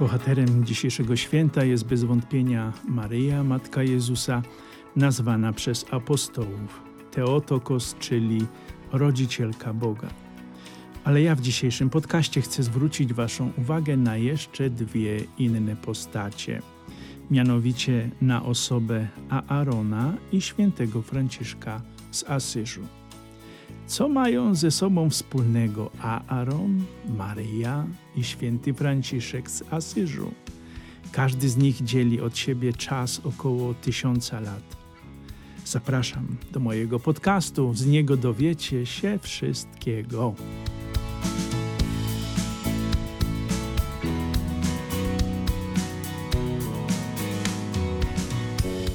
Bohaterem dzisiejszego święta jest bez wątpienia Maryja, Matka Jezusa, nazwana przez apostołów Teotokos, czyli rodzicielka Boga. Ale ja w dzisiejszym podcaście chcę zwrócić Waszą uwagę na jeszcze dwie inne postacie, mianowicie na osobę Aarona i świętego Franciszka z Asyżu. Co mają ze sobą wspólnego Aaron, Maryja i święty Franciszek z Asyżu? Każdy z nich dzieli od siebie czas około tysiąca lat. Zapraszam do mojego podcastu, z niego dowiecie się wszystkiego.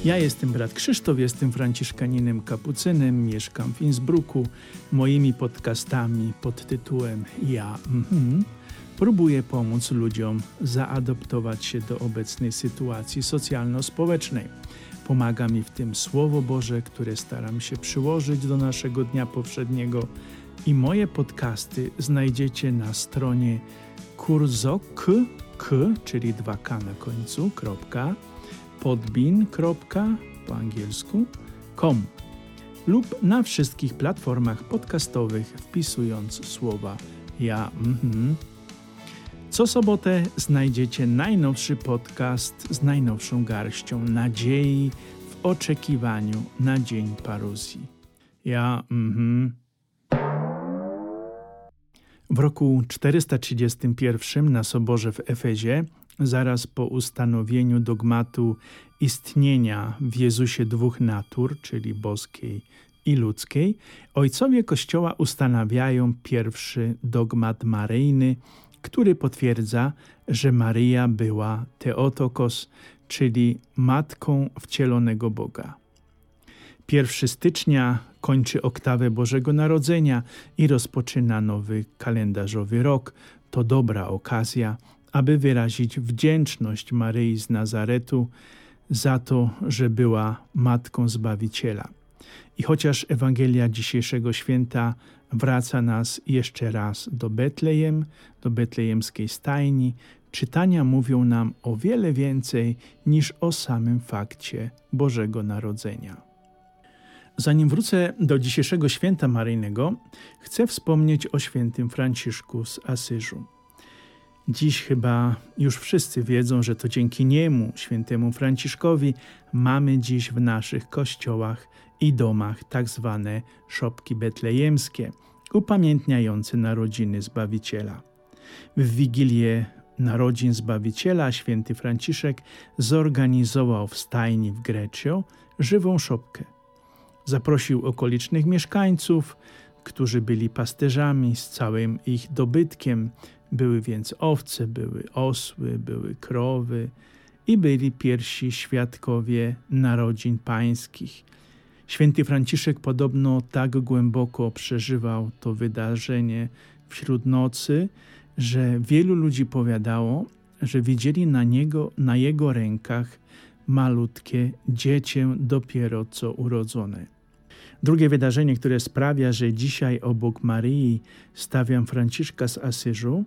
Ja jestem brat Krzysztof, jestem franciszkaninem kapucynem, mieszkam w Innsbrucku. Moimi podcastami pod tytułem Ja mm, próbuję pomóc ludziom zaadoptować się do obecnej sytuacji socjalno-społecznej. Pomaga mi w tym Słowo Boże, które staram się przyłożyć do naszego dnia powszedniego i moje podcasty znajdziecie na stronie kurzok, k, czyli 2k na końcu, kropka, podbin. po angielsku com lub na wszystkich platformach podcastowych wpisując słowa ja mhm. Co sobotę znajdziecie najnowszy podcast z najnowszą garścią nadziei w oczekiwaniu na dzień paruzji. Ja mhm. W roku 431 na soborze w Efezie zaraz po ustanowieniu dogmatu istnienia w Jezusie dwóch natur, czyli boskiej i ludzkiej, ojcowie Kościoła ustanawiają pierwszy dogmat maryjny, który potwierdza, że Maryja była Teotokos, czyli matką wcielonego Boga. 1 stycznia kończy oktawę Bożego Narodzenia i rozpoczyna nowy kalendarzowy rok. To dobra okazja, aby wyrazić wdzięczność Maryi z Nazaretu za to, że była Matką Zbawiciela. I chociaż Ewangelia dzisiejszego święta wraca nas jeszcze raz do Betlejem, do betlejemskiej stajni, czytania mówią nam o wiele więcej niż o samym fakcie Bożego Narodzenia. Zanim wrócę do dzisiejszego święta maryjnego, chcę wspomnieć o świętym Franciszku z Asyżu. Dziś chyba już wszyscy wiedzą, że to dzięki niemu, świętemu Franciszkowi, mamy dziś w naszych kościołach i domach tak zwane szopki betlejemskie, upamiętniające narodziny Zbawiciela. W Wigilię narodzin Zbawiciela święty Franciszek zorganizował w stajni w Greccio żywą szopkę. Zaprosił okolicznych mieszkańców, którzy byli pasterzami z całym ich dobytkiem, były więc owce, były osły, były krowy i byli pierwsi świadkowie narodzin pańskich. Święty Franciszek podobno tak głęboko przeżywał to wydarzenie wśród nocy, że wielu ludzi powiadało, że widzieli na, niego, na jego rękach malutkie dziecię dopiero co urodzone. Drugie wydarzenie, które sprawia, że dzisiaj obok Maryi stawiam Franciszka z Asyżu,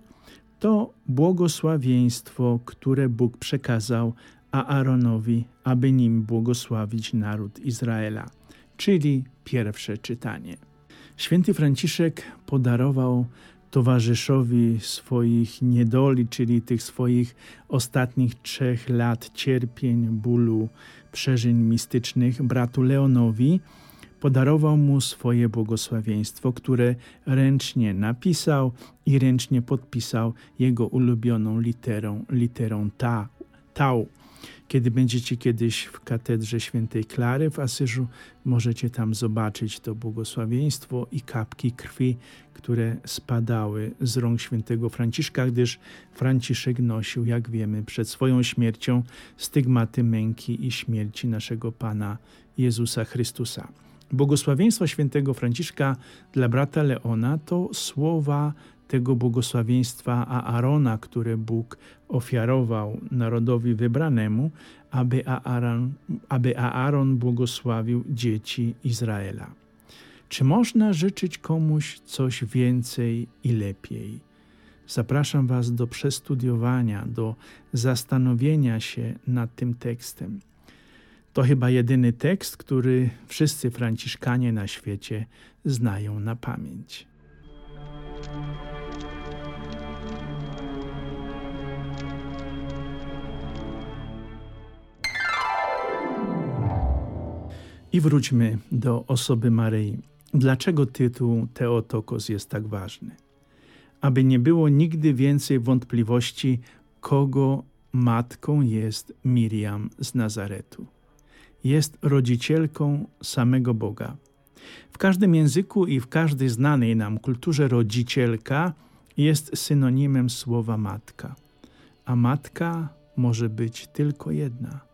to błogosławieństwo, które Bóg przekazał Aaronowi, aby nim błogosławić naród Izraela, czyli pierwsze czytanie. Święty Franciszek podarował towarzyszowi swoich niedoli, czyli tych swoich ostatnich trzech lat cierpień, bólu, przeżyń mistycznych, bratu Leonowi, podarował mu swoje błogosławieństwo, które ręcznie napisał i ręcznie podpisał jego ulubioną literą, literą ta, tau. Kiedy będziecie kiedyś w katedrze świętej Klary w Asyżu, możecie tam zobaczyć to błogosławieństwo i kapki krwi, które spadały z rąk świętego Franciszka, gdyż Franciszek nosił, jak wiemy, przed swoją śmiercią stygmaty męki i śmierci naszego Pana Jezusa Chrystusa. Błogosławieństwo świętego Franciszka dla brata Leona to słowa tego błogosławieństwa Aarona, które Bóg ofiarował narodowi wybranemu, aby Aaron, aby Aaron błogosławił dzieci Izraela. Czy można życzyć komuś coś więcej i lepiej? Zapraszam Was do przestudiowania, do zastanowienia się nad tym tekstem. To chyba jedyny tekst, który wszyscy Franciszkanie na świecie znają na pamięć. I wróćmy do osoby Maryi. Dlaczego tytuł Teotokos jest tak ważny? Aby nie było nigdy więcej wątpliwości, kogo matką jest Miriam z Nazaretu. Jest rodzicielką samego Boga. W każdym języku i w każdej znanej nam kulturze rodzicielka jest synonimem słowa matka, a matka może być tylko jedna –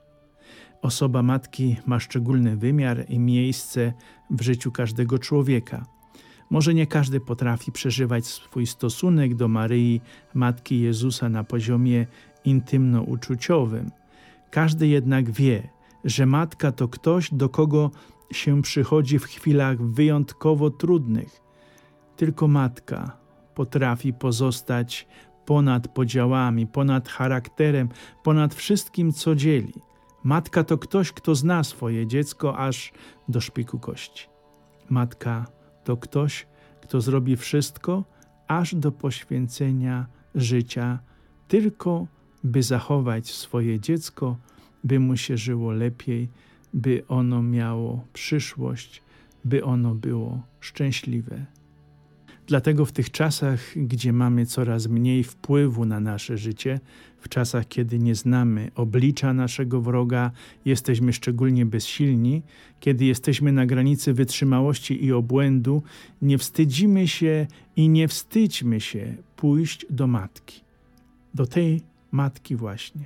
Osoba matki ma szczególny wymiar i miejsce w życiu każdego człowieka. Może nie każdy potrafi przeżywać swój stosunek do Maryi, Matki Jezusa na poziomie intymno-uczuciowym. Każdy jednak wie, że matka to ktoś, do kogo się przychodzi w chwilach wyjątkowo trudnych. Tylko matka potrafi pozostać ponad podziałami, ponad charakterem, ponad wszystkim, co dzieli. Matka to ktoś, kto zna swoje dziecko aż do szpiku kości. Matka to ktoś, kto zrobi wszystko aż do poświęcenia życia, tylko by zachować swoje dziecko, by mu się żyło lepiej, by ono miało przyszłość, by ono było szczęśliwe. Dlatego w tych czasach, gdzie mamy coraz mniej wpływu na nasze życie, w czasach, kiedy nie znamy oblicza naszego wroga, jesteśmy szczególnie bezsilni, kiedy jesteśmy na granicy wytrzymałości i obłędu, nie wstydzimy się i nie wstydźmy się pójść do matki. Do tej matki właśnie.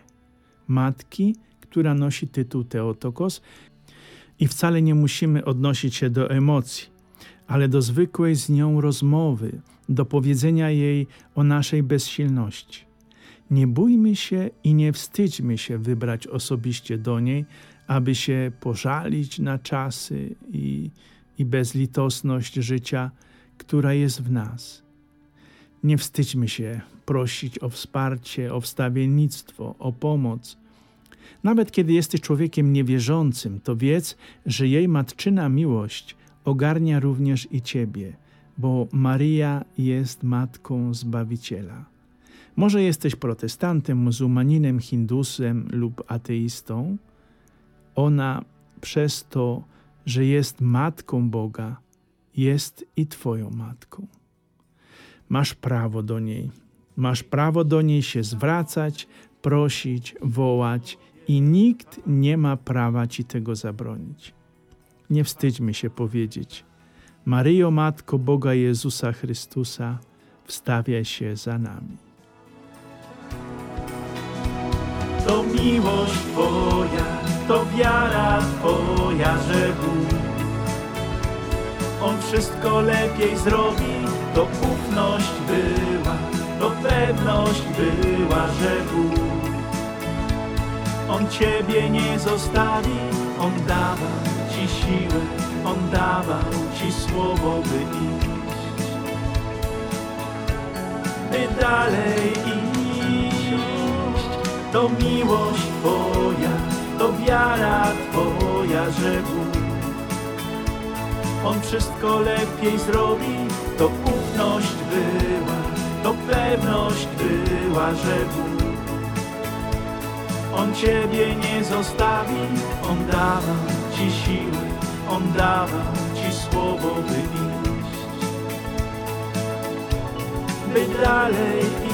Matki, która nosi tytuł Teotokos i wcale nie musimy odnosić się do emocji ale do zwykłej z nią rozmowy, do powiedzenia jej o naszej bezsilności. Nie bójmy się i nie wstydźmy się wybrać osobiście do niej, aby się pożalić na czasy i, i bezlitosność życia, która jest w nas. Nie wstydźmy się prosić o wsparcie, o wstawiennictwo, o pomoc. Nawet kiedy jesteś człowiekiem niewierzącym, to wiedz, że jej matczyna miłość ogarnia również i Ciebie, bo Maria jest Matką Zbawiciela. Może jesteś protestantem, muzułmaninem, hindusem lub ateistą. Ona przez to, że jest Matką Boga, jest i Twoją Matką. Masz prawo do niej. Masz prawo do niej się zwracać, prosić, wołać i nikt nie ma prawa Ci tego zabronić. Nie wstydźmy się powiedzieć: Maryjo, Matko Boga Jezusa Chrystusa, wstawiaj się za nami. To miłość Twoja, to wiara Twoja, że Bóg On wszystko lepiej zrobi, to ufność była, to pewność była, że Bóg On Ciebie nie zostawi, On dawa Ci siłę, On dawał Ci słowo, by iść, by dalej iść. To miłość Twoja, to wiara Twoja, że Bóg. On wszystko lepiej zrobi, to ufność była, to pewność była, że Bóg On Ciebie nie zostawi, On dawał Ci siły, On dawał Ci słowo, by iść, by dalej